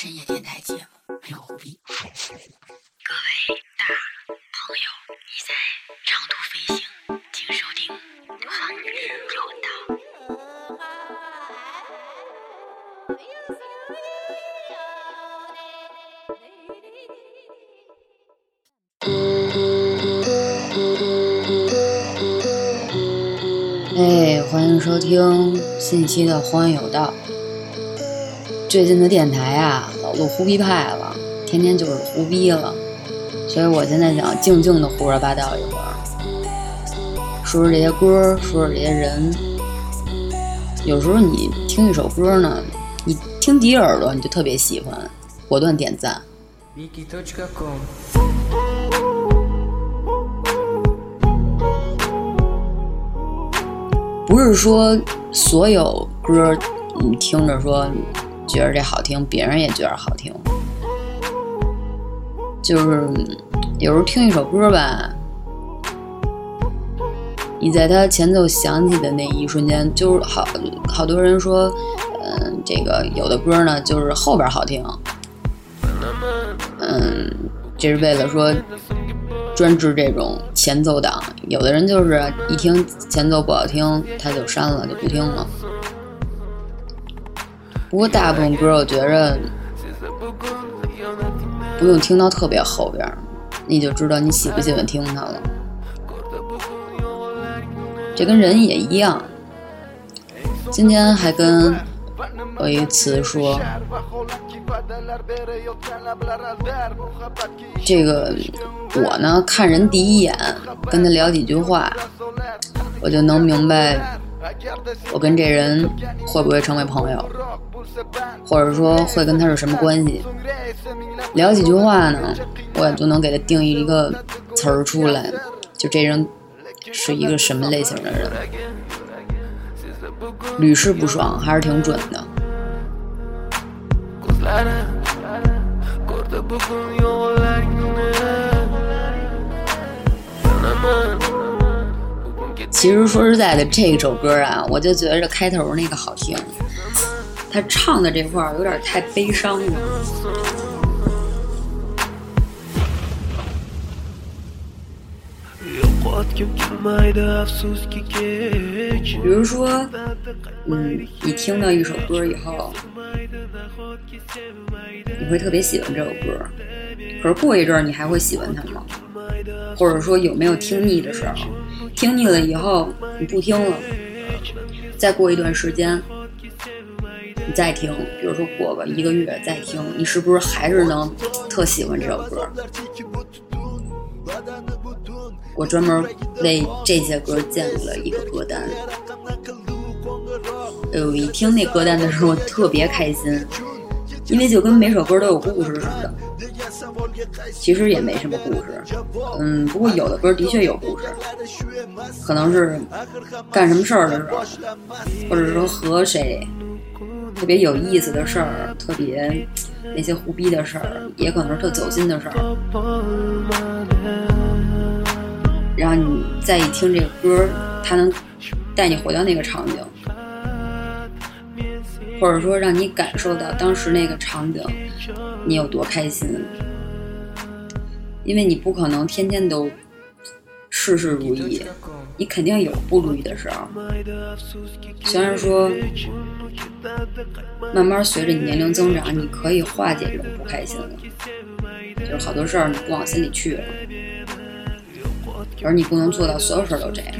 深夜电台节目，没有胡逼。各位大朋友，你在长途飞行，请收听荒野有道。哎，欢迎收听新一期的荒有道。最近的电台啊，老录胡逼派了，天天就是胡逼了，所以我现在想静静的胡说八道一会儿，说说这些歌，说说这些人。有时候你听一首歌呢，你听第一耳朵你就特别喜欢，果断点赞。不是说所有歌你听着说。觉得这好听，别人也觉得好听。就是有时候听一首歌吧，你在它前奏响起的那一瞬间，就是好好多人说，嗯，这个有的歌呢，就是后边好听，嗯，这是为了说专治这种前奏党。有的人就是一听前奏不好听，他就删了，就不听了。不过大部分歌，我觉着不用听到特别后边，你就知道你喜不喜欢听它了。这跟人也一样。今天还跟我一词说，这个我呢看人第一眼，跟他聊几句话，我就能明白我跟这人会不会成为朋友。或者说会跟他是什么关系？聊几句话呢，我也就能给他定义一个词儿出来，就这人是一个什么类型的人。屡试不爽，还是挺准的。其实说实在的，这首歌啊，我就觉得开头那个好听。他唱的这块儿有点太悲伤了。比如说，嗯，你听到一首歌以后，你会特别喜欢这首歌，可是过一阵儿你还会喜欢它吗？或者说有没有听腻的时候？听腻了以后你不听了，再过一段时间。你再听，比如说过个一个月再听，你是不是还是能特喜欢这首歌？我专门为这些歌建立了一个歌单。哎呦，一听那歌单的时候特别开心，因为就跟每首歌都有故事似的。其实也没什么故事，嗯，不过有的歌的确有故事，可能是干什么事儿的时候，或者说和谁。特别有意思的事儿，特别那些胡逼的事儿，也可能是特走心的事儿。然后你再一听这个歌，它能带你回到那个场景，或者说让你感受到当时那个场景，你有多开心。因为你不可能天天都事事如意，你肯定有不如意的时候。虽然说。慢慢随着你年龄增长，你可以化解这种不开心了，就是好多事儿你不往心里去了，而你不能做到所有事儿都这样。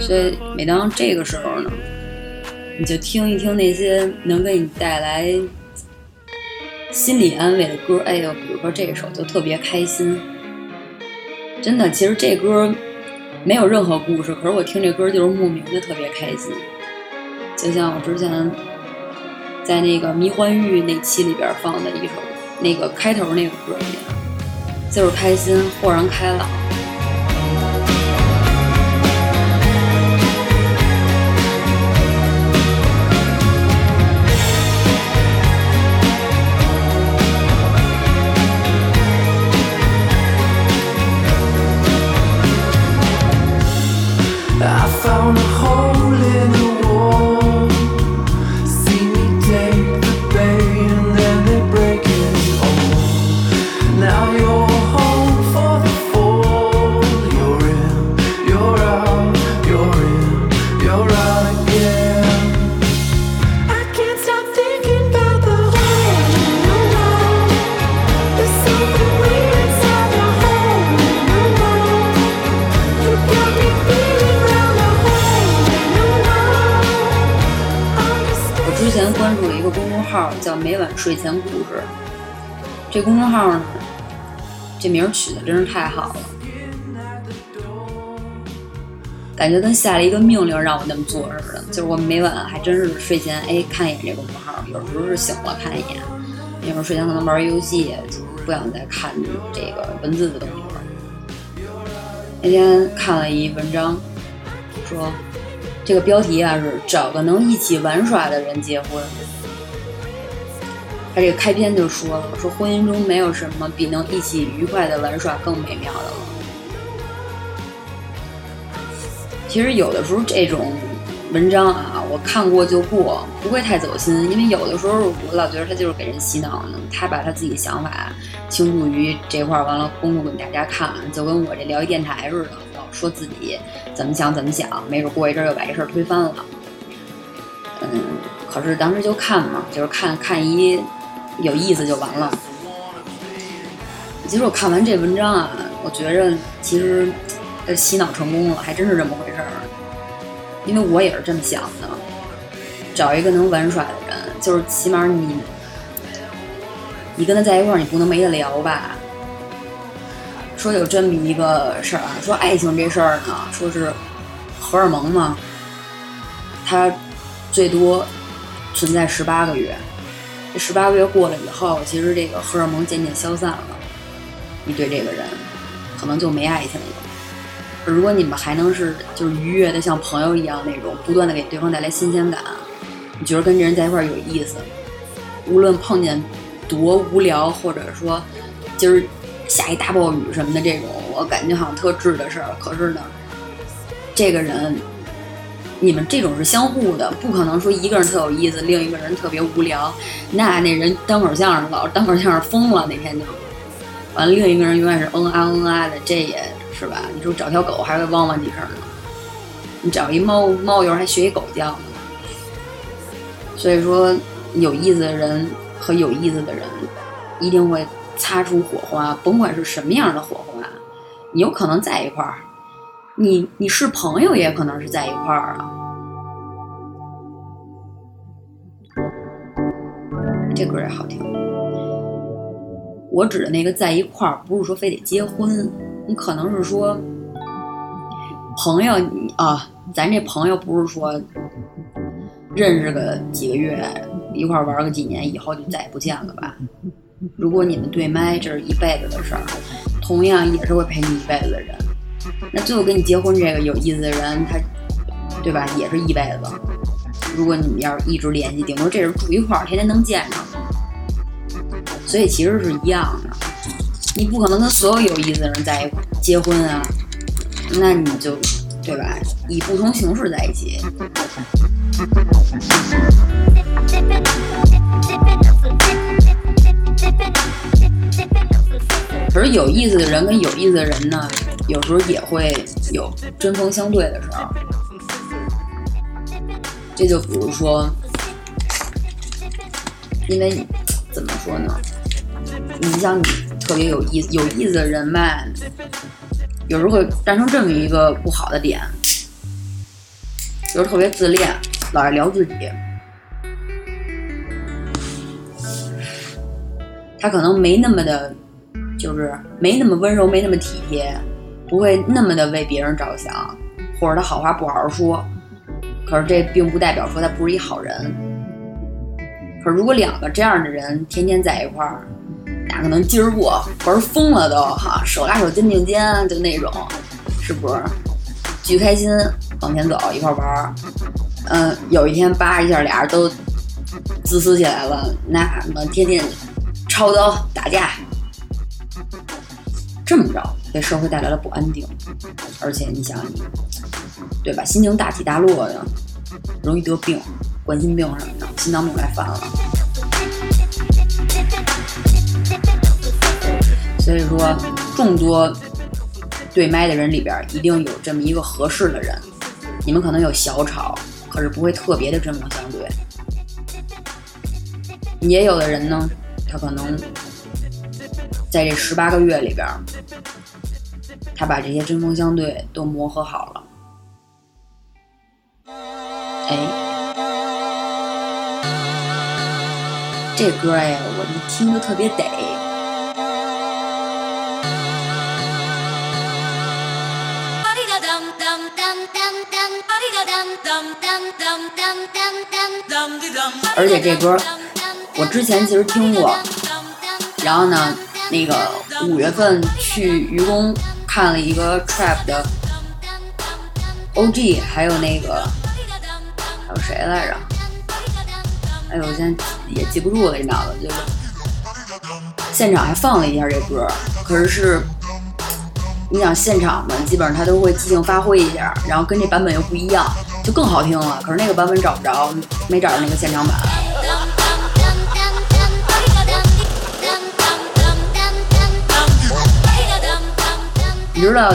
所以每当这个时候呢，你就听一听那些能给你带来心理安慰的歌，哎呦，比如说这首就特别开心，真的，其实这歌。没有任何故事，可是我听这歌就是莫名的特别开心，就像我之前在那个迷幻玉那期里边放的一首那个开头那个歌一样，就是开心，豁然开朗。号，叫“每晚睡前故事”。这公众号呢，这名取的真是太好了，感觉跟下了一个命令让我那么做似的。就是我每晚还真是睡前哎看一眼这公众号，有时候是醒了看一眼，那会儿睡前可能玩游戏，不想再看这个文字的东西了。那天看了一文章，说这个标题啊是找个能一起玩耍的人结婚。他这个开篇就说了，说婚姻中没有什么比能一起愉快的玩耍更美妙的了。其实有的时候这种文章啊，我看过就过，不会太走心，因为有的时候我老觉得他就是给人洗脑呢，他把他自己想法倾注于这块儿，完了公布给大家看，就跟我这聊一电台似的，老说自己怎么想怎么想，没准过一阵又把这事儿推翻了。嗯，可是当时就看嘛，就是看看一。有意思就完了。其实我看完这文章啊，我觉着其实洗脑成功了，还真是这么回事儿。因为我也是这么想的，找一个能玩耍的人，就是起码你你跟他在一块儿，你不能没得聊吧？说有这么一个事儿啊，说爱情这事儿呢，说是荷尔蒙嘛，它最多存在十八个月。这十八个月过了以后，其实这个荷尔蒙渐渐消散了，你对这个人可能就没爱情了。如果你们还能是就是愉悦的像朋友一样那种，不断的给对方带来新鲜感，你觉得跟这人在一块儿有意思，无论碰见多无聊，或者说今儿下一大暴雨什么的这种，我感觉好像特质的事儿，可是呢，这个人。你们这种是相互的，不可能说一个人特有意思，另一个人特别无聊。那那人单口相声老是单口相声疯了，那天就完了。另一个人永远是嗯啊嗯啊的，这也是吧？你说找条狗还会汪汪几声呢，你找一猫猫友还学一狗叫呢。所以说，有意思的人和有意思的人一定会擦出火花，甭管是什么样的火花，你有可能在一块儿。你你是朋友，也可能是在一块儿啊。这歌也好听。我指的那个在一块儿，不是说非得结婚，你可能是说朋友啊。咱这朋友不是说认识个几个月，一块儿玩个几年，以后就再也不见了吧？如果你们对麦，这是一辈子的事儿，同样也是会陪你一辈子的人。那最后跟你结婚这个有意思的人，他，对吧？也是一辈子。如果你们要是一直联系，顶多这人住一块儿，天天能见着。所以其实是一样的。你不可能跟所有有意思的人在一块结婚啊，那你就，对吧？以不同形式在一起。可是有意思的人跟有意思的人呢？有时候也会有针锋相对的时候，这就比如说，因为怎么说呢？你像你特别有意思、有意思的人吧，有时候会诞生这么一个不好的点，就是特别自恋，老爱聊自己，他可能没那么的，就是没那么温柔，没那么体贴。不会那么的为别人着想，或者他好话不好好说。可是这并不代表说他不是一好人。可是如果两个这样的人天天在一块儿，俩可能今儿过玩疯了都哈，手拉手肩并肩就那种，是不是？巨开心往前走一块玩儿。嗯，有一天叭一下俩人都自私起来了，那么天天抄刀打架，这么着。给社会带来了不安定，而且你想，对吧？心情大起大落的，容易得病，冠心病什么的，心脏病来犯了。所以说，众多对麦的人里边，一定有这么一个合适的人。你们可能有小吵，可是不会特别的针锋相对。也有的人呢，他可能在这十八个月里边。他把这些针锋相对都磨合好了，哎，这歌哎呀，我一听就特别得。而且这歌我之前其实听过，然后呢，那个五月份去愚公看了一个 trap 的 OG，还有那个还有谁来着？哎呦，我现在也记不住了，你知道吗？就是现场还放了一下这歌，可是是。你想现场嘛，基本上他都会即兴发挥一下，然后跟这版本又不一样，就更好听了。可是那个版本找不着，没找着那个现场版。你知道，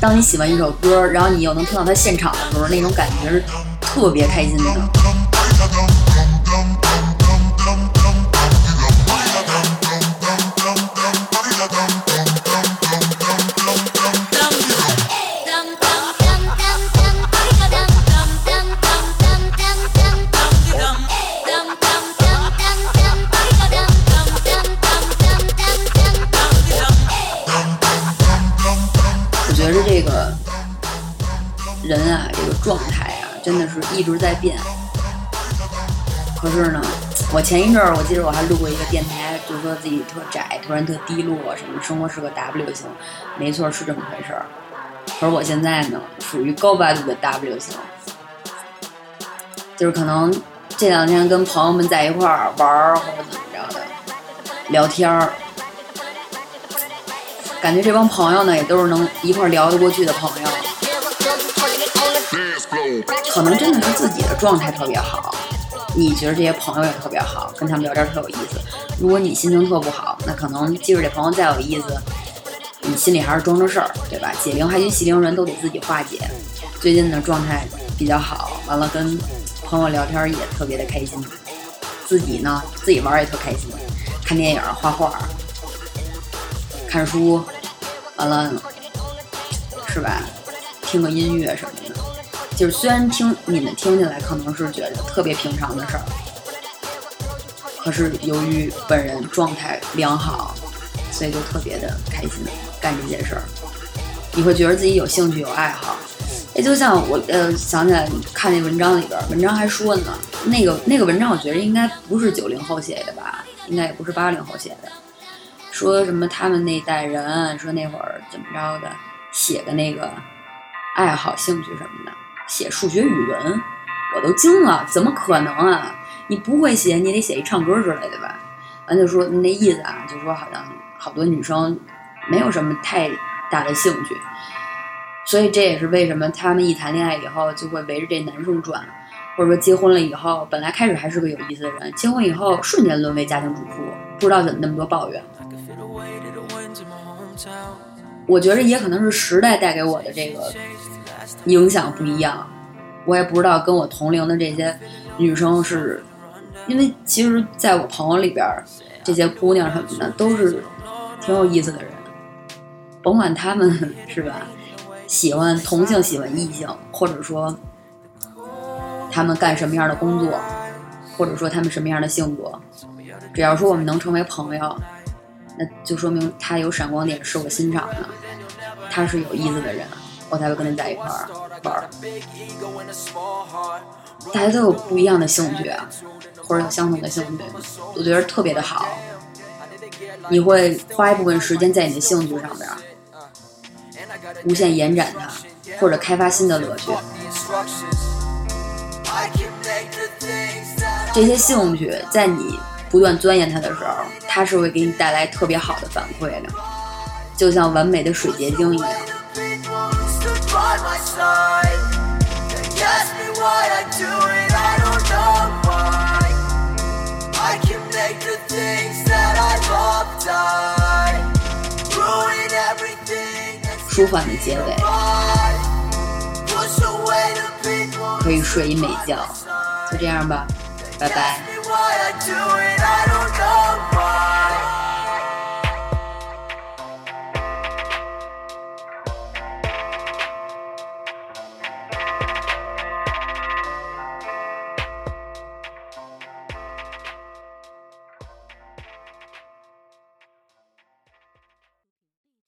当你喜欢一首歌，然后你又能听到他现场的时候，那种感觉是特别开心的。真的是一直在变。可是呢，我前一阵儿，我记得我还录过一个电台，就说自己特窄，突然特低落，什么生活是个 W 型，没错，是这么回事儿。可是我现在呢，属于高八度的 W 型，就是可能这两天跟朋友们在一块儿玩或者怎么着的，聊天儿，感觉这帮朋友呢，也都是能一块儿聊得过去的朋友。可能真的是自己的状态特别好，你觉得这些朋友也特别好，跟他们聊天特有意思。如果你心情特不好，那可能即使这朋友再有意思，你心里还是装着事儿，对吧？解铃还须系铃人，都得自己化解。最近的状态比较好，完了跟朋友聊天也特别的开心，自己呢自己玩也特开心，看电影、画画、看书，完了是吧？听个音乐什么的。就是虽然听你们听起来可能是觉得特别平常的事儿，可是由于本人状态良好，所以就特别的开心干这件事儿。你会觉得自己有兴趣有爱好，也就像我呃想起来看那文章里边，文章还说呢，那个那个文章我觉得应该不是九零后写的吧，应该也不是八零后写的，说什么他们那代人说那会儿怎么着的，写的那个爱好兴趣什么的。写数学、语文，我都惊了，怎么可能啊？你不会写，你得写一唱歌之类的吧？完就说那意思啊，就说好像好多女生没有什么太大的兴趣，所以这也是为什么他们一谈恋爱以后就会围着这男生转，或者说结婚了以后，本来开始还是个有意思的人，结婚以后瞬间沦为家庭主妇，不知道怎么那么多抱怨。我觉得也可能是时代带给我的这个。影响不一样，我也不知道跟我同龄的这些女生是，因为其实在我朋友里边，这些姑娘什么的都是挺有意思的人，甭管他们是吧，喜欢同性喜欢异性，或者说他们干什么样的工作，或者说他们什么样的性格，只要说我们能成为朋友，那就说明他有闪光点是我欣赏的，他是有意思的人。我才会跟他在一块儿玩儿。大家都有不一样的兴趣啊，或者有相同的兴趣，我觉得特别的好。你会花一部分时间在你的兴趣上边，无限延展它，或者开发新的乐趣。这些兴趣在你不断钻研它的时候，它是会给你带来特别好的反馈的，就像完美的水结晶一样。舒缓的结尾，可以睡一美觉。就这样吧，拜拜。